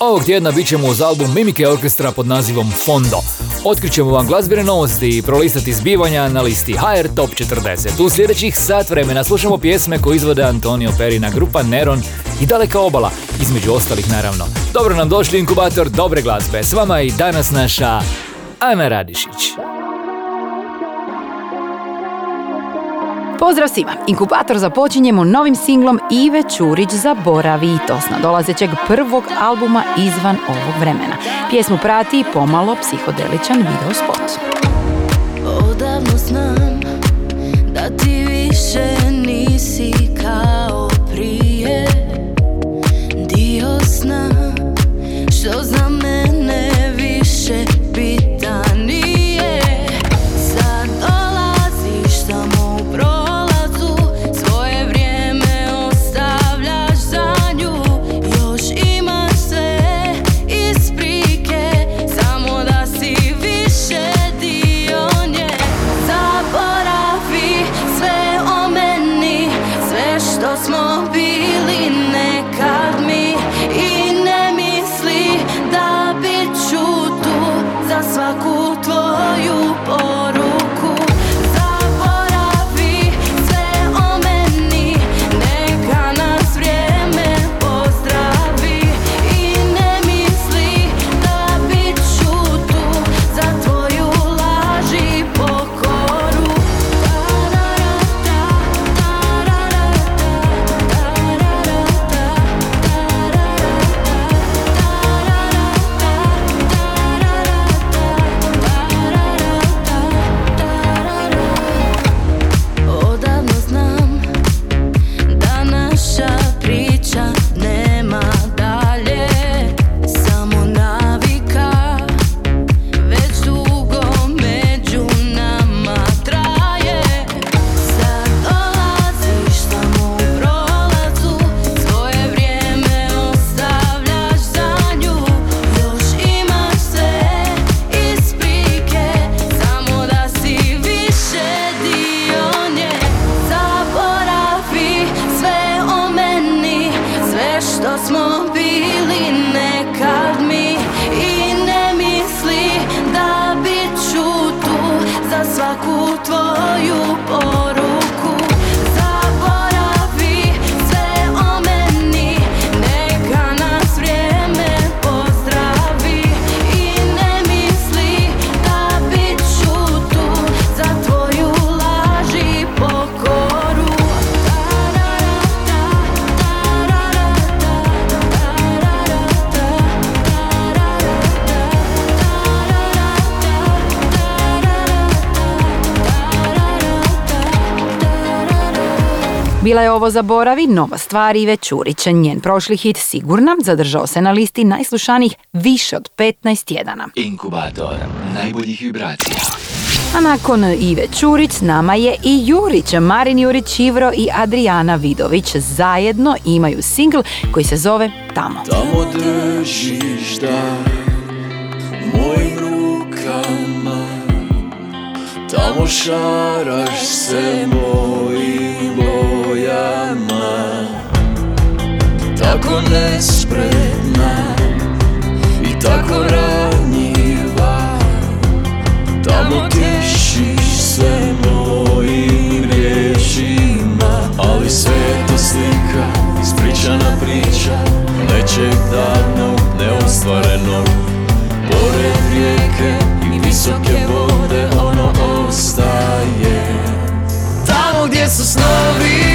Ovog tjedna bit ćemo uz album Mimike Orkestra pod nazivom Fondo. Otkrićemo vam glazbene novosti i prolistati zbivanja na listi HR Top 40. U sljedećih sat vremena slušamo pjesme koje izvode Antonio Perina, grupa Neron i Daleka obala, između ostalih naravno. Dobro nam došli inkubator dobre glazbe. S vama i danas naša Ana Radišić. Pozdrav svima! Inkubator započinjemo novim singlom Ive Čurić Zaboravi to s nadolazećeg prvog albuma izvan ovog vremena. Pjesmu prati pomalo psihodeličan video spot. Odavno znam da ti više nisi Bila je ovo Zaboravi, nova stvar Ive Čurića. Njen prošli hit Sigurna zadržao se na listi najslušanijih više od 15 tjedana. Inkubator najboljih vibracija. A nakon Ive Čurić s nama je i Jurić. Marin Jurić Ivro i Adriana Vidović zajedno imaju singl koji se zove Tamo. Tamo držiš da mojim rukama Tamo šaraš se mojim bojama Tako nespretna i tako ranjiva. Tamo tišiš se mojim riječima Ali sve to slika, ispričana priča Nečeg davnog, neostvarenog. Pored rijeke i visoke vode ono ostaje. Tamo gdje su snovi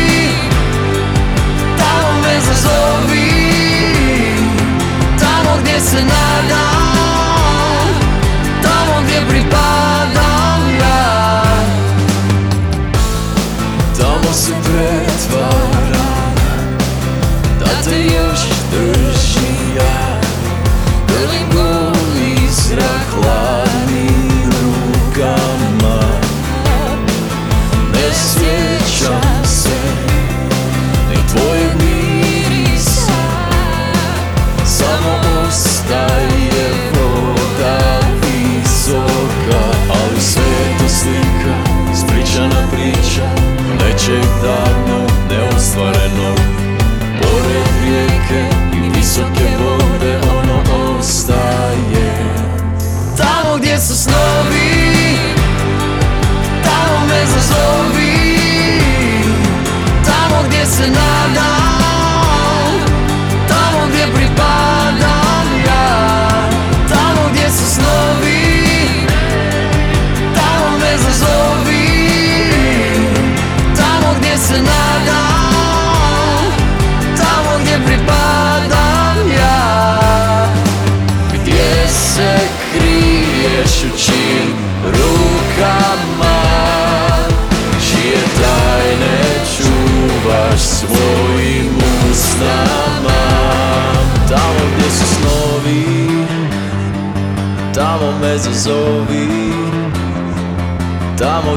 se pretvara Da te još drži trećeg dana.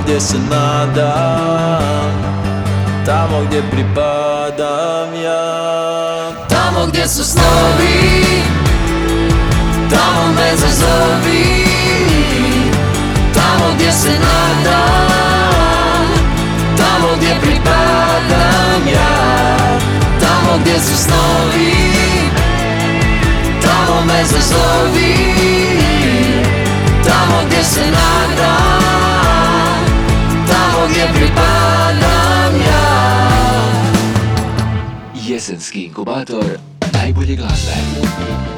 gdje se nadam Tamo gdje pripadam ja. Tamo gdje su snovi Tamo me zazovi. Tamo gdje se nadam Tamo gdje pripadam ja. Tamo gdje su snovi Tamo me zazovi. Tamo gdje se nadam Jesenski inkubator najbolji glasbe.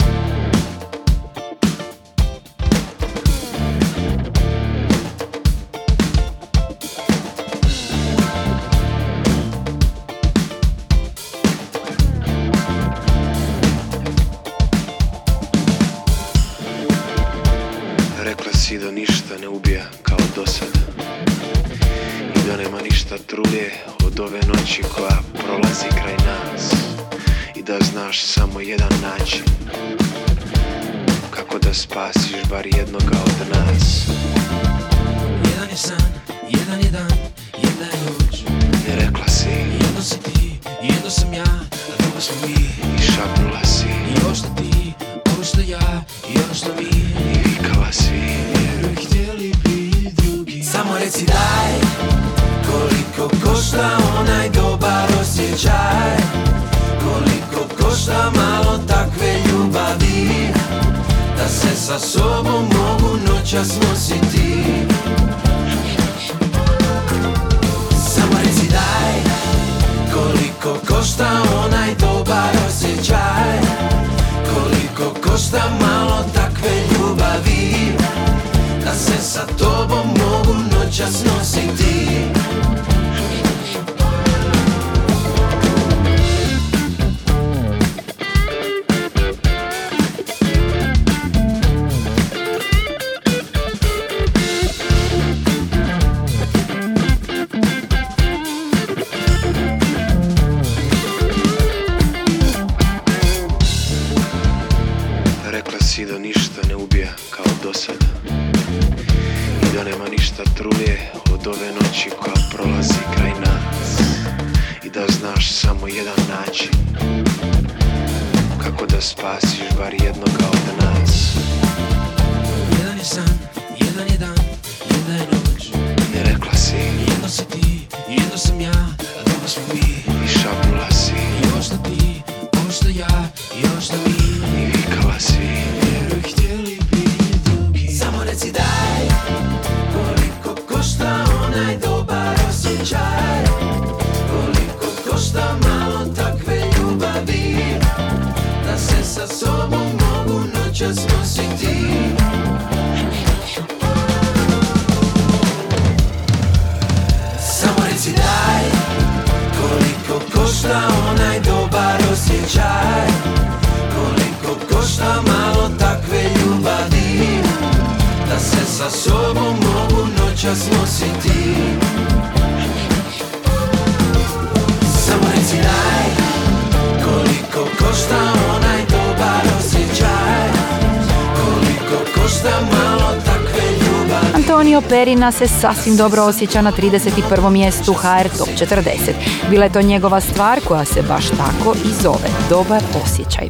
Perina se sasvim dobro osjeća na 31. mjestu HR Top 40. Bila je to njegova stvar koja se baš tako i zove. Dobar osjećaj.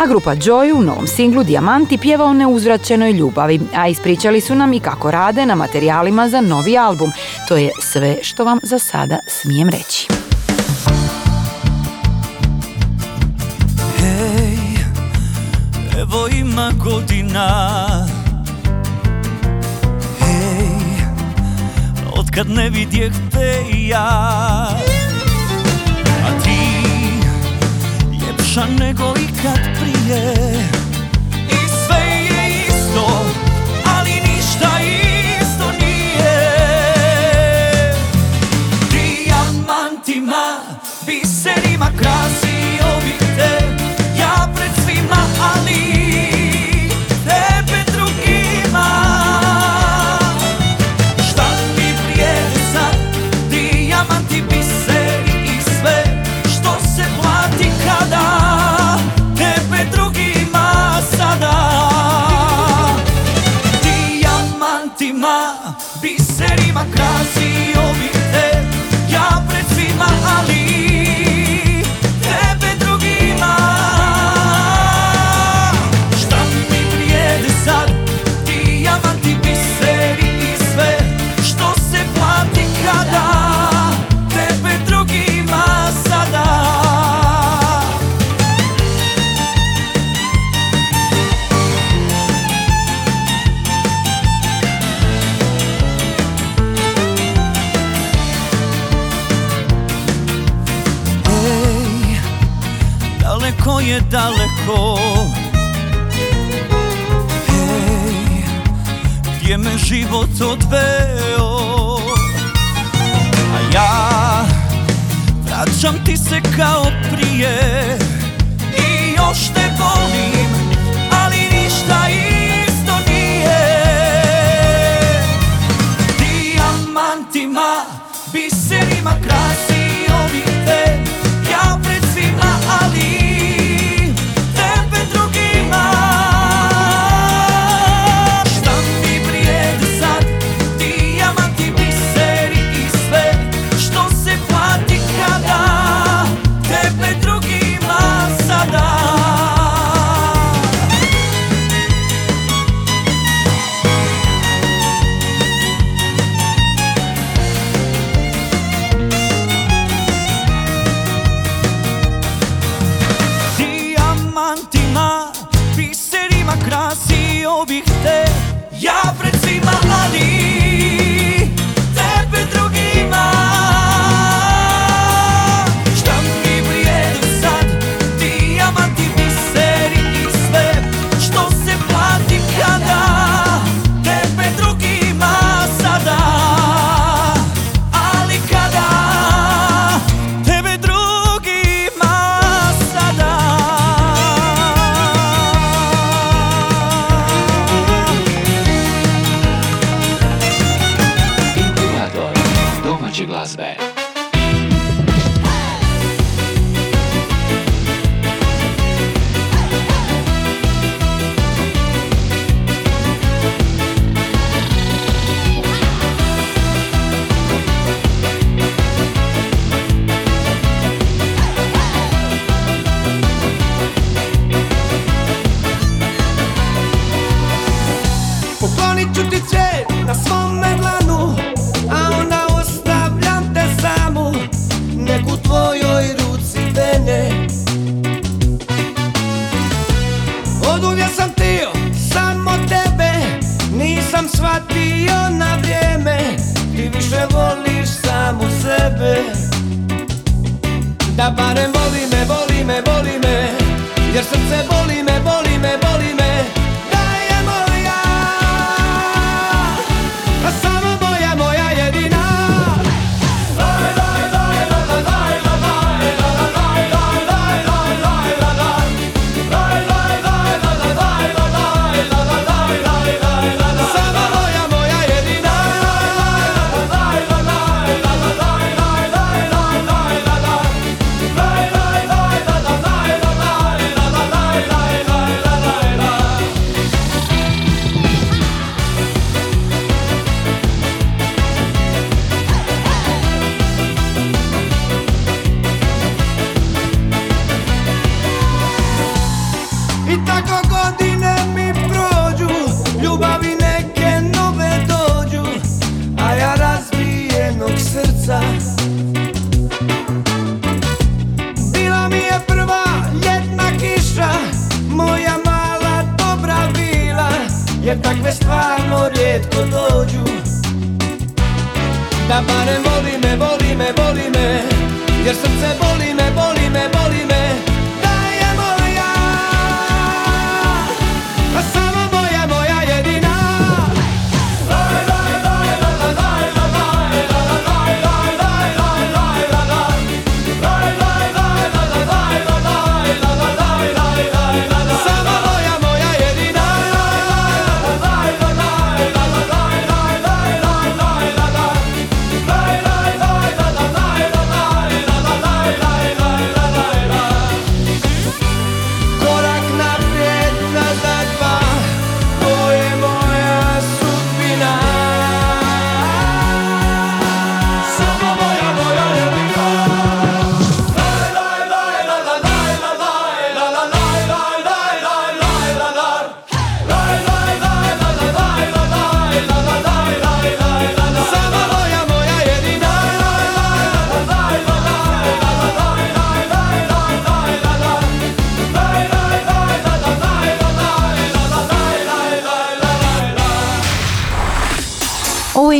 A grupa Joy u novom singlu Diamanti pjeva o neuzvraćenoj ljubavi, a ispričali su nam i kako rade na materijalima za novi album. To je sve što vam za sada smijem reći. godina. Hej, otkad ne vidjeh te i ja. A ti, ljepša nego ikad prije. život odveo. A ja vraćam ti se kao prije. I još te volim, ali ništa isto nije. Dijamantima, biserima krasa barem voli me, voli me, voli me Jer srce boli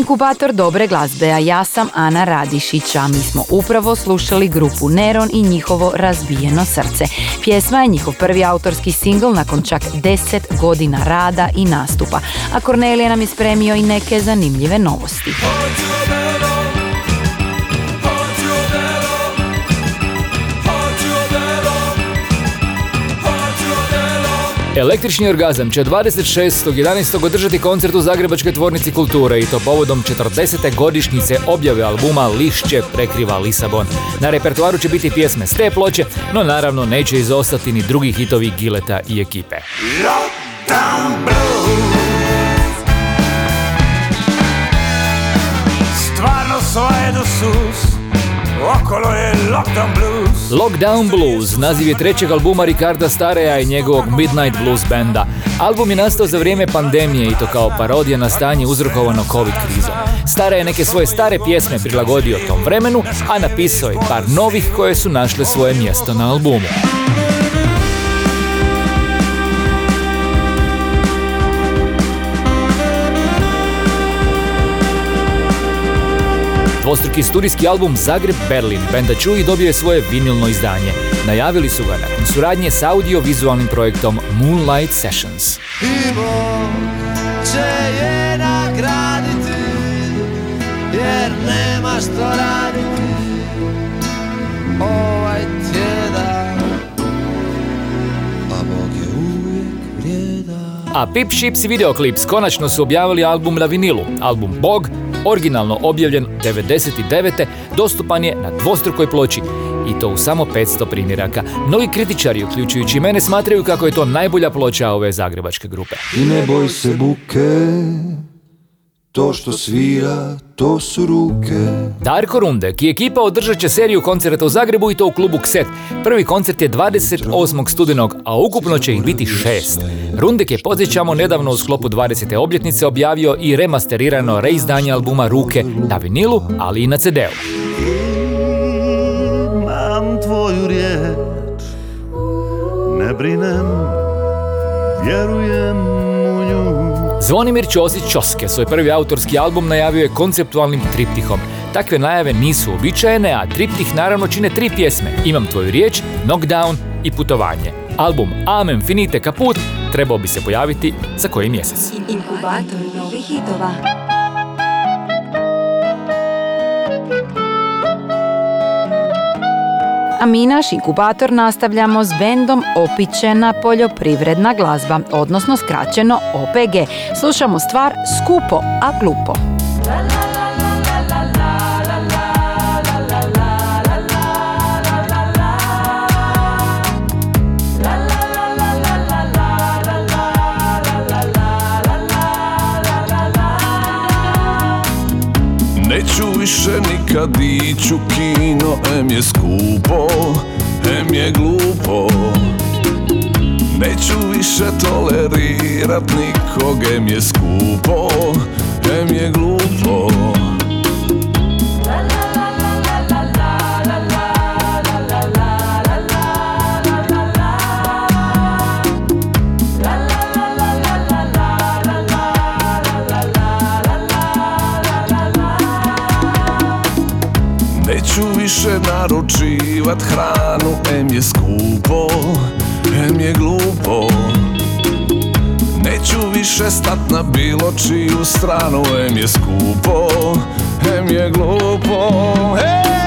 inkubator dobre glazbe, a ja sam Ana Radišić, a mi smo upravo slušali grupu Neron i njihovo razbijeno srce. Pjesma je njihov prvi autorski singl nakon čak 10 godina rada i nastupa, a Kornelija nam je spremio i neke zanimljive novosti. Električni orgazam će 26.11. održati koncert u Zagrebačkoj tvornici kulture i to povodom 40. godišnjice objave albuma Lišće prekriva Lisabon. Na repertoaru će biti pjesme s te ploče, no naravno neće izostati ni drugi hitovi Gileta i ekipe. Stvarno svoje do sus Okolo je lockdown blues Lockdown Blues naziv je trećeg albuma Ricarda Stareja i njegovog Midnight Blues benda. Album je nastao za vrijeme pandemije i to kao parodija na stanje uzrokovano covid krizom. Stare je neke svoje stare pjesme prilagodio tom vremenu, a napisao je par novih koje su našle svoje mjesto na albumu. Dvostruki studijski album Zagreb Berlin benda Čuji dobio je svoje vinilno izdanje. Najavili su ga nakon suradnje s audiovizualnim projektom Moonlight Sessions. I Bog će je nagraditi Jer nema što raditi Ovaj tjedan A Bog je uvijek vrijedan A Pip Ships i Videoclips konačno su objavili album na vinilu. Album Bog, originalno objavljen 99. dostupan je na dvostrukoj ploči i to u samo 500 primjeraka. Mnogi kritičari, uključujući mene, smatraju kako je to najbolja ploča ove zagrebačke grupe. I ne boj se buke, to što svira, to su ruke. Darko Rundek i ekipa održat će seriju koncerta u Zagrebu i to u klubu Kset. Prvi koncert je 28. studenog, a ukupno će ih biti šest. Rundek je, podsjećamo, nedavno u sklopu 20. obljetnice objavio i remasterirano reizdanje albuma Ruke na vinilu, ali i na CD-u. Imam tvoju riječ Ne brinem Vjerujem Zvonimir Ćosić Ćoske svoj prvi autorski album najavio je konceptualnim triptihom. Takve najave nisu uobičajene, a triptih naravno čine tri pjesme. Imam tvoju riječ, Knockdown i Putovanje. Album Amen Finite Kaput trebao bi se pojaviti za koji mjesec. Inkubator novih hitova. A mi naš inkubator nastavljamo s bendom Opičena poljoprivredna glazba, odnosno skraćeno OPG. Slušamo stvar Skupo, a glupo. Neću više nikad ići u kino, em je skupo, em je glupo. Neću više tolerirat nikog, em je skupo, em je glupo više naručivat hranu. Em je skupo, em je glupo. Neću više stat na bilo čiju stranu. Em je skupo, em je glupo. Hej!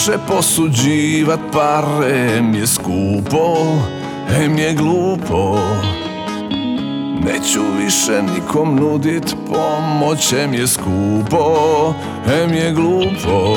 Više posuđivat pare, em je skupo, em je glupo. Neću više nikom nudit pomoć, em je skupo, em je glupo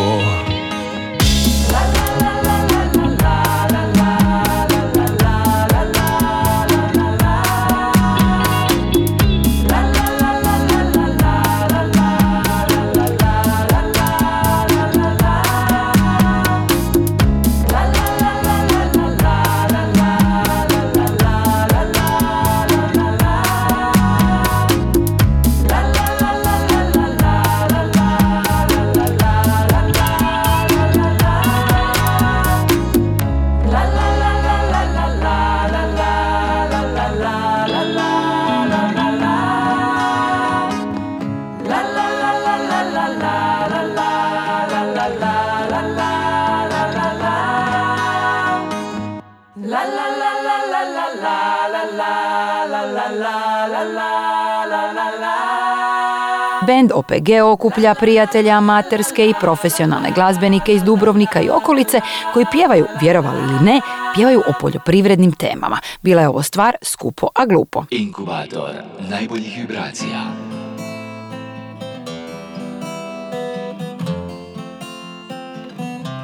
OPG okuplja prijatelja amaterske i profesionalne glazbenike iz Dubrovnika i okolice koji pjevaju, vjerovali ili ne, pjevaju o poljoprivrednim temama. Bila je ovo stvar skupo, a glupo. Inkubator najboljih vibracija.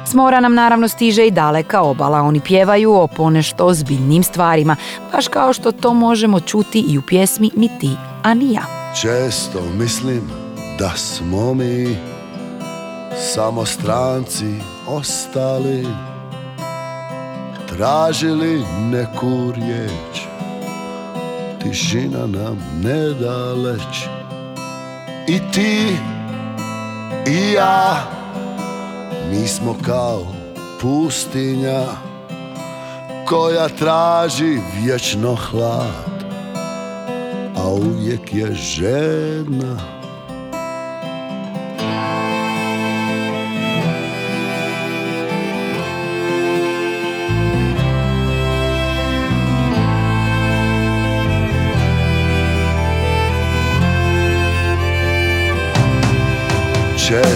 S mora nam naravno stiže i daleka obala. Oni pjevaju o ponešto ozbiljnim stvarima, baš kao što to možemo čuti i u pjesmi Ni ti, a ni ja. Često mislim da smo mi samo stranci ostali Tražili neku riječ. Tišina nam ne da leć. I ti i ja Mi smo kao pustinja Koja traži vječno hlad a uvijek je žedna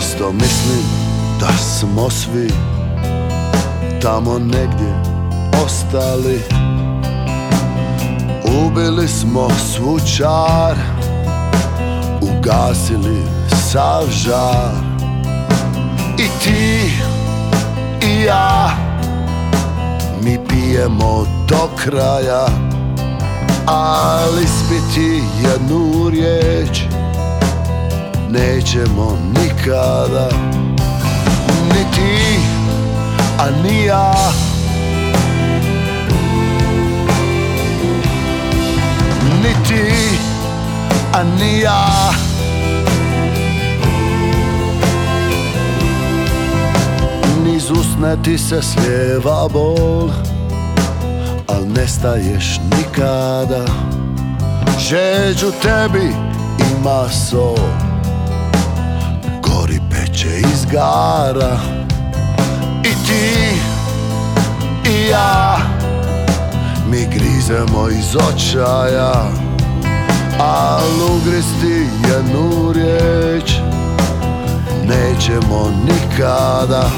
Često mislim da smo svi tamo negdje ostali. Ubili smo svu čar Ugasili sav žar. I ti i ja Mi pijemo do kraja Ali spiti jednu riječ Nećemo nikada. Ni ti, a ni ja. Ni ti, a ni ja. Niz usne ti se svjeva bol Al nestaješ nikada. Žeđ u tebi ima sol izgara I ti i ja mi grizemo iz očaja Al ugristi jednu riječ Nećemo nikada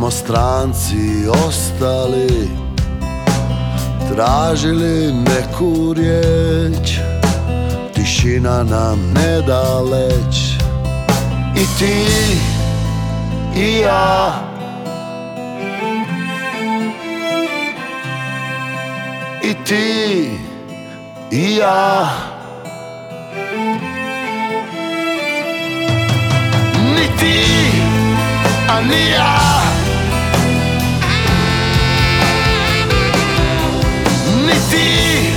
samo stranci ostali Tražili neku riječ. Tišina nam ne da I ti i ja. I ti i ja. Ni ti, a ni ja. reality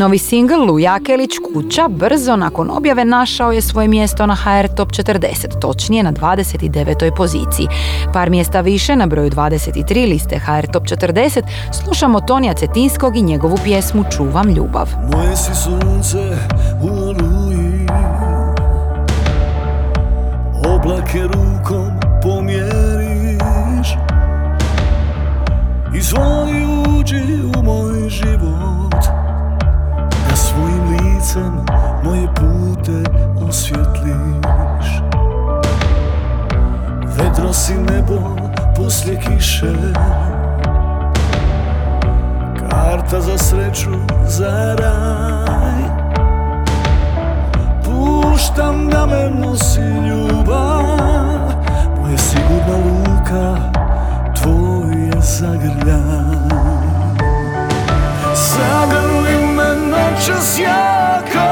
Novi singl Luja Akelić Kuća brzo nakon objave našao je svoje mjesto na HR Top 40, točnije na 29. poziciji. Par mjesta više na broju 23 liste HR Top 40 slušamo Tonija Cetinskog i njegovu pjesmu Čuvam ljubav. Moje si sunce u oluji Oblake rukom pomjeriš Izvoli Si nebo poslije kiše. Karta za sreću, za raj. Puštam da me nosi ljubav. Moja sigurna luka, tvoj je zagrljaj. Zagrli me noćas jako.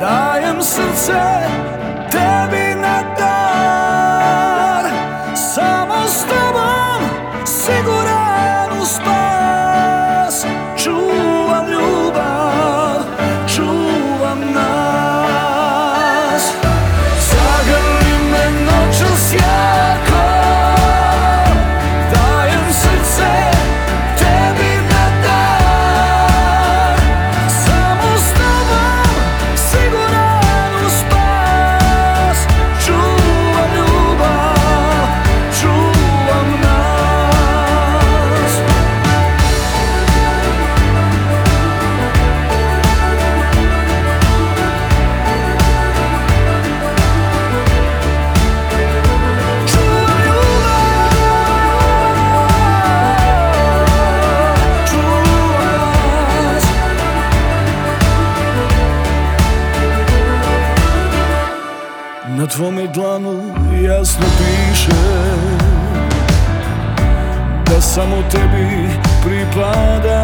Dajem srce dlanu jasno piše Da samo tebi pripadam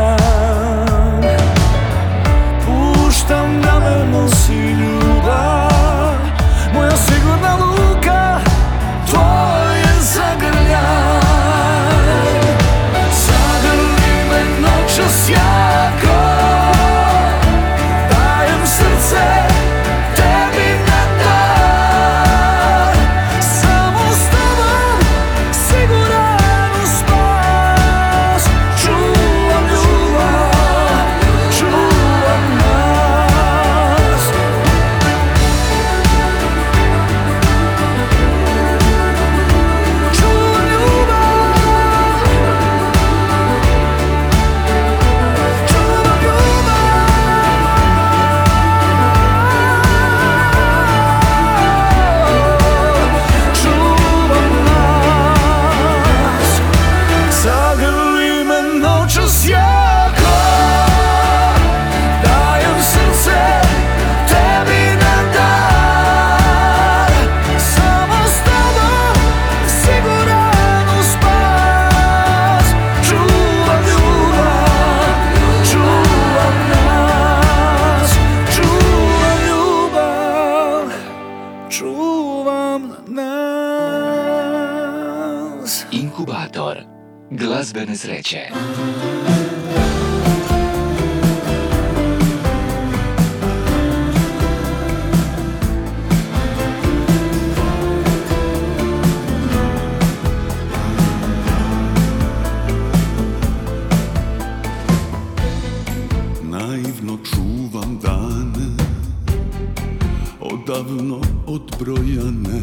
Odavno odbrojane.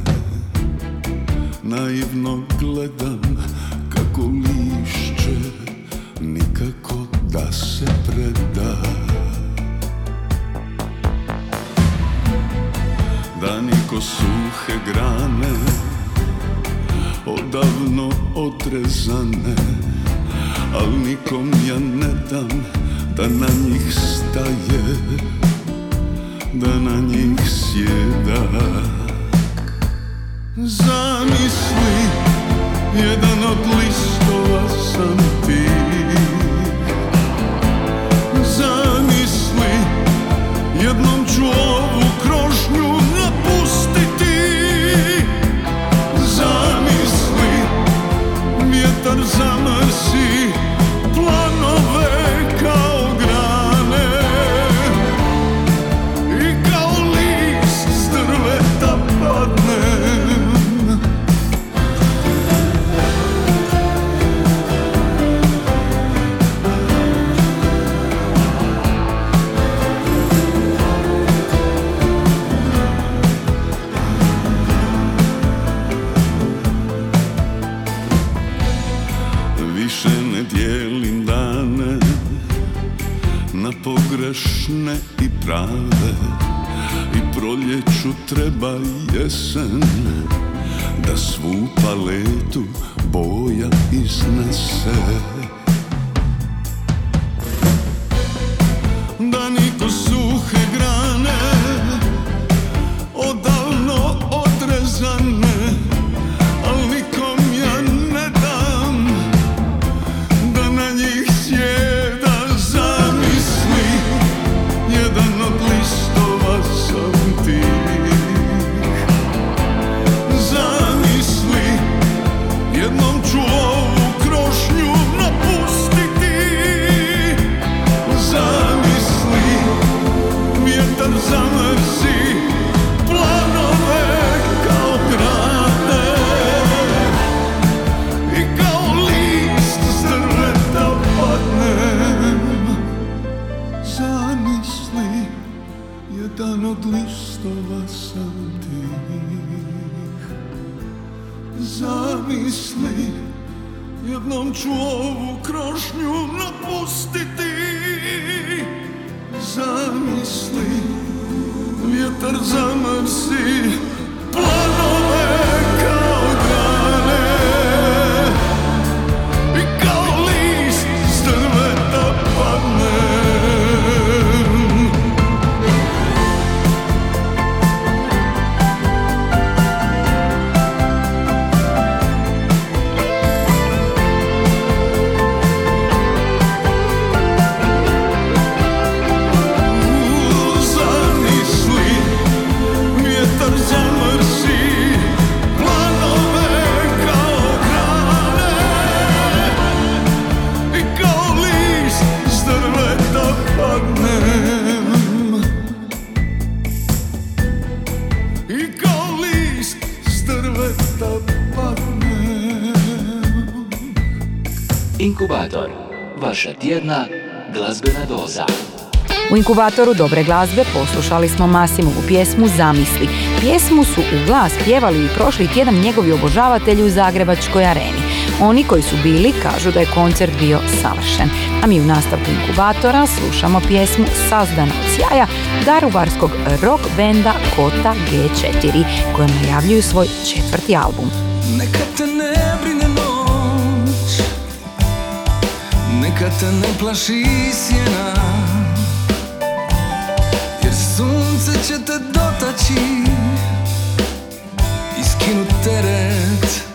Naivno gledam kako lišće Nikako da se preda. Da niko suhe grane Odavno odrezane Al nikom ja ne dam da na njih staje Da na njih sjeda. Zamisli, jedan od listova sam ti. Zamisli, jednom ću ovu krošnju napustiti. Zamisli, vjetar zamrsi, prave I proljeću treba jesen Da svu paletu boja iznese. Da niko suhe grane Inkubator, vaša tjedna glazbena doza. U inkubatoru dobre glazbe poslušali smo Masimovu pjesmu Zamisli. Pjesmu su u glas pjevali i prošli tjedan njegovi obožavatelji u Zagrebačkoj areni. Oni koji su bili kažu da je koncert bio savršen. A mi u nastavku inkubatora slušamo pjesmu Sazdana od sjaja daruvarskog rock benda Kota G4 kojom najavljuju svoj četvrti album. Neka te Neka te ne plaši sjena Jer sunce će te dotaći I skinut teret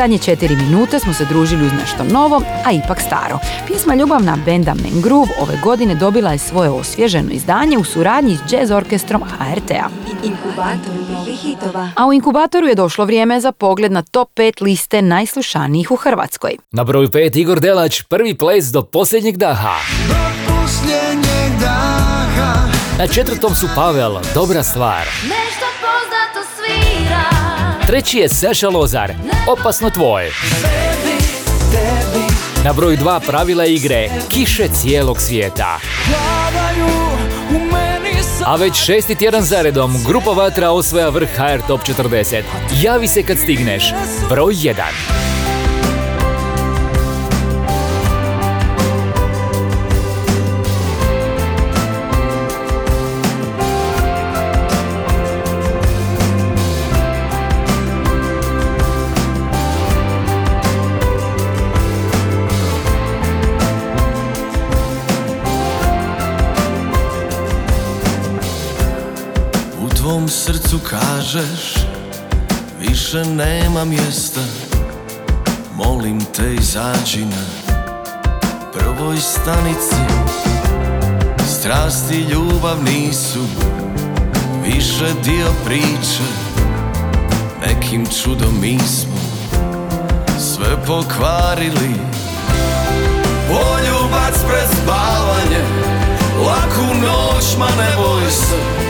Zadnje četiri minute smo se družili uz nešto novo, a ipak staro. Pjesma Ljubavna benda Man Groove ove godine dobila je svoje osvježeno izdanje u suradnji s jazz orkestrom HRT-a. Inkubator novih hitova. A u inkubatoru je došlo vrijeme za pogled na top 5 liste najslušanijih u Hrvatskoj. Na broju 5 Igor Delać, prvi ples do posljednjeg daha. Posljednjeg daha Na četvrtom su Pavel, dobra stvar. Treći je Saša Lozar, opasno tvoj. Na broju 2 pravila igre, kiše cijelog svijeta. A već šesti tjedan zaredom, grupa Vatra osvaja vrh HR Top 40. Javi se kad stigneš. Broj 1. kažeš Više nema mjesta. Molim te izađi na Prvoj stanici. Strasti ljubav nisu Više dio priče. Nekim čudom mi smo Sve pokvarili. Poljubac pred spavanje Laku noć, ma ne boj se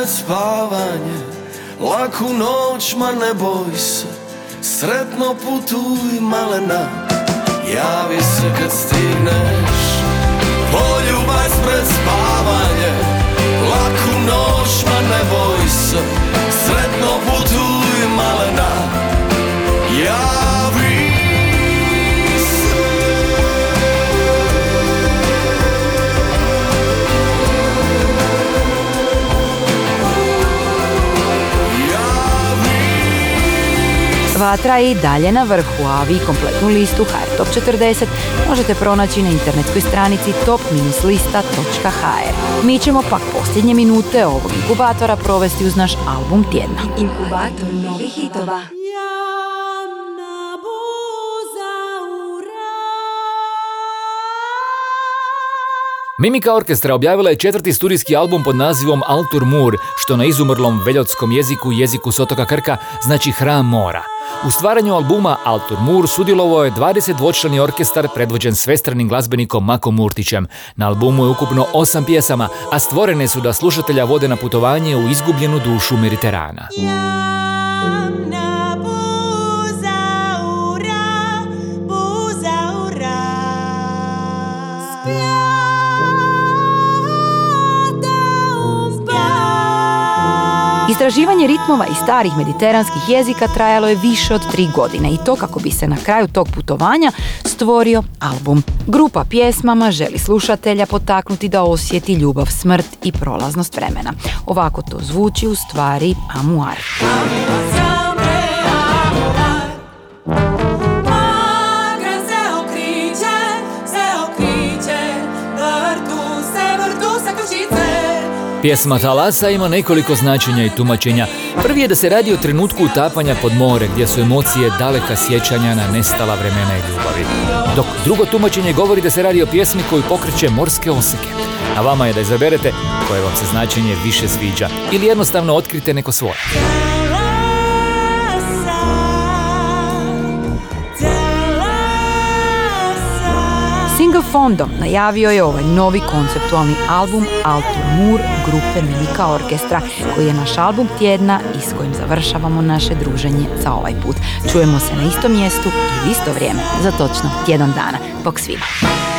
pred spavanje. Laku noć, ma ne boj se. Sretno putuj malena Javi se kad stigneš. Poljubac pred spavanje. Laku noć, ma ne boj se. Sretno putuj malena Vatra je i dalje na vrhu, a vi kompletnu listu HR Top 40 možete pronaći na internetskoj stranici top-lista.hr. Mi ćemo pak posljednje minute ovog inkubatora provesti uz naš album tjedna. Inkubator novih hitova. Mimika Orkestra objavila je četvrti studijski album pod nazivom Altur Mur, što na izumrlom veljotskom jeziku, jeziku s otoka Krka, znači hram mora. U stvaranju albuma Altur Mur sudjelovao je 22-člani orkestar predvođen svestranim glazbenikom Makom Murtićem. Na albumu je ukupno osam pjesama, a stvorene su da slušatelja vode na putovanje u izgubljenu dušu Mediterana. Istraživanje ritmova i starih mediteranskih jezika trajalo je više od tri godine i to kako bi se na kraju tog putovanja stvorio album. Grupa pjesmama želi slušatelja potaknuti da osjeti ljubav, smrt i prolaznost vremena. Ovako to zvuči u stvari Amuar. Pjesma Talasa ima nekoliko značenja i tumačenja. Prvi je da se radi o trenutku utapanja pod more gdje su emocije daleka sjećanja na nestala vremena i ljubavi. Dok drugo tumačenje govori da se radi o pjesmi koju pokreće morske oseke. A vama je da izaberete koje vam se značenje više sviđa ili jednostavno otkrite neko svoje. Single Fondo najavio je ovaj novi konceptualni album Altur Mur grupe Mimika Orkestra, koji je naš album tjedna i s kojim završavamo naše druženje za ovaj put. Čujemo se na istom mjestu i u isto vrijeme za točno tjedan dana. Bok svima!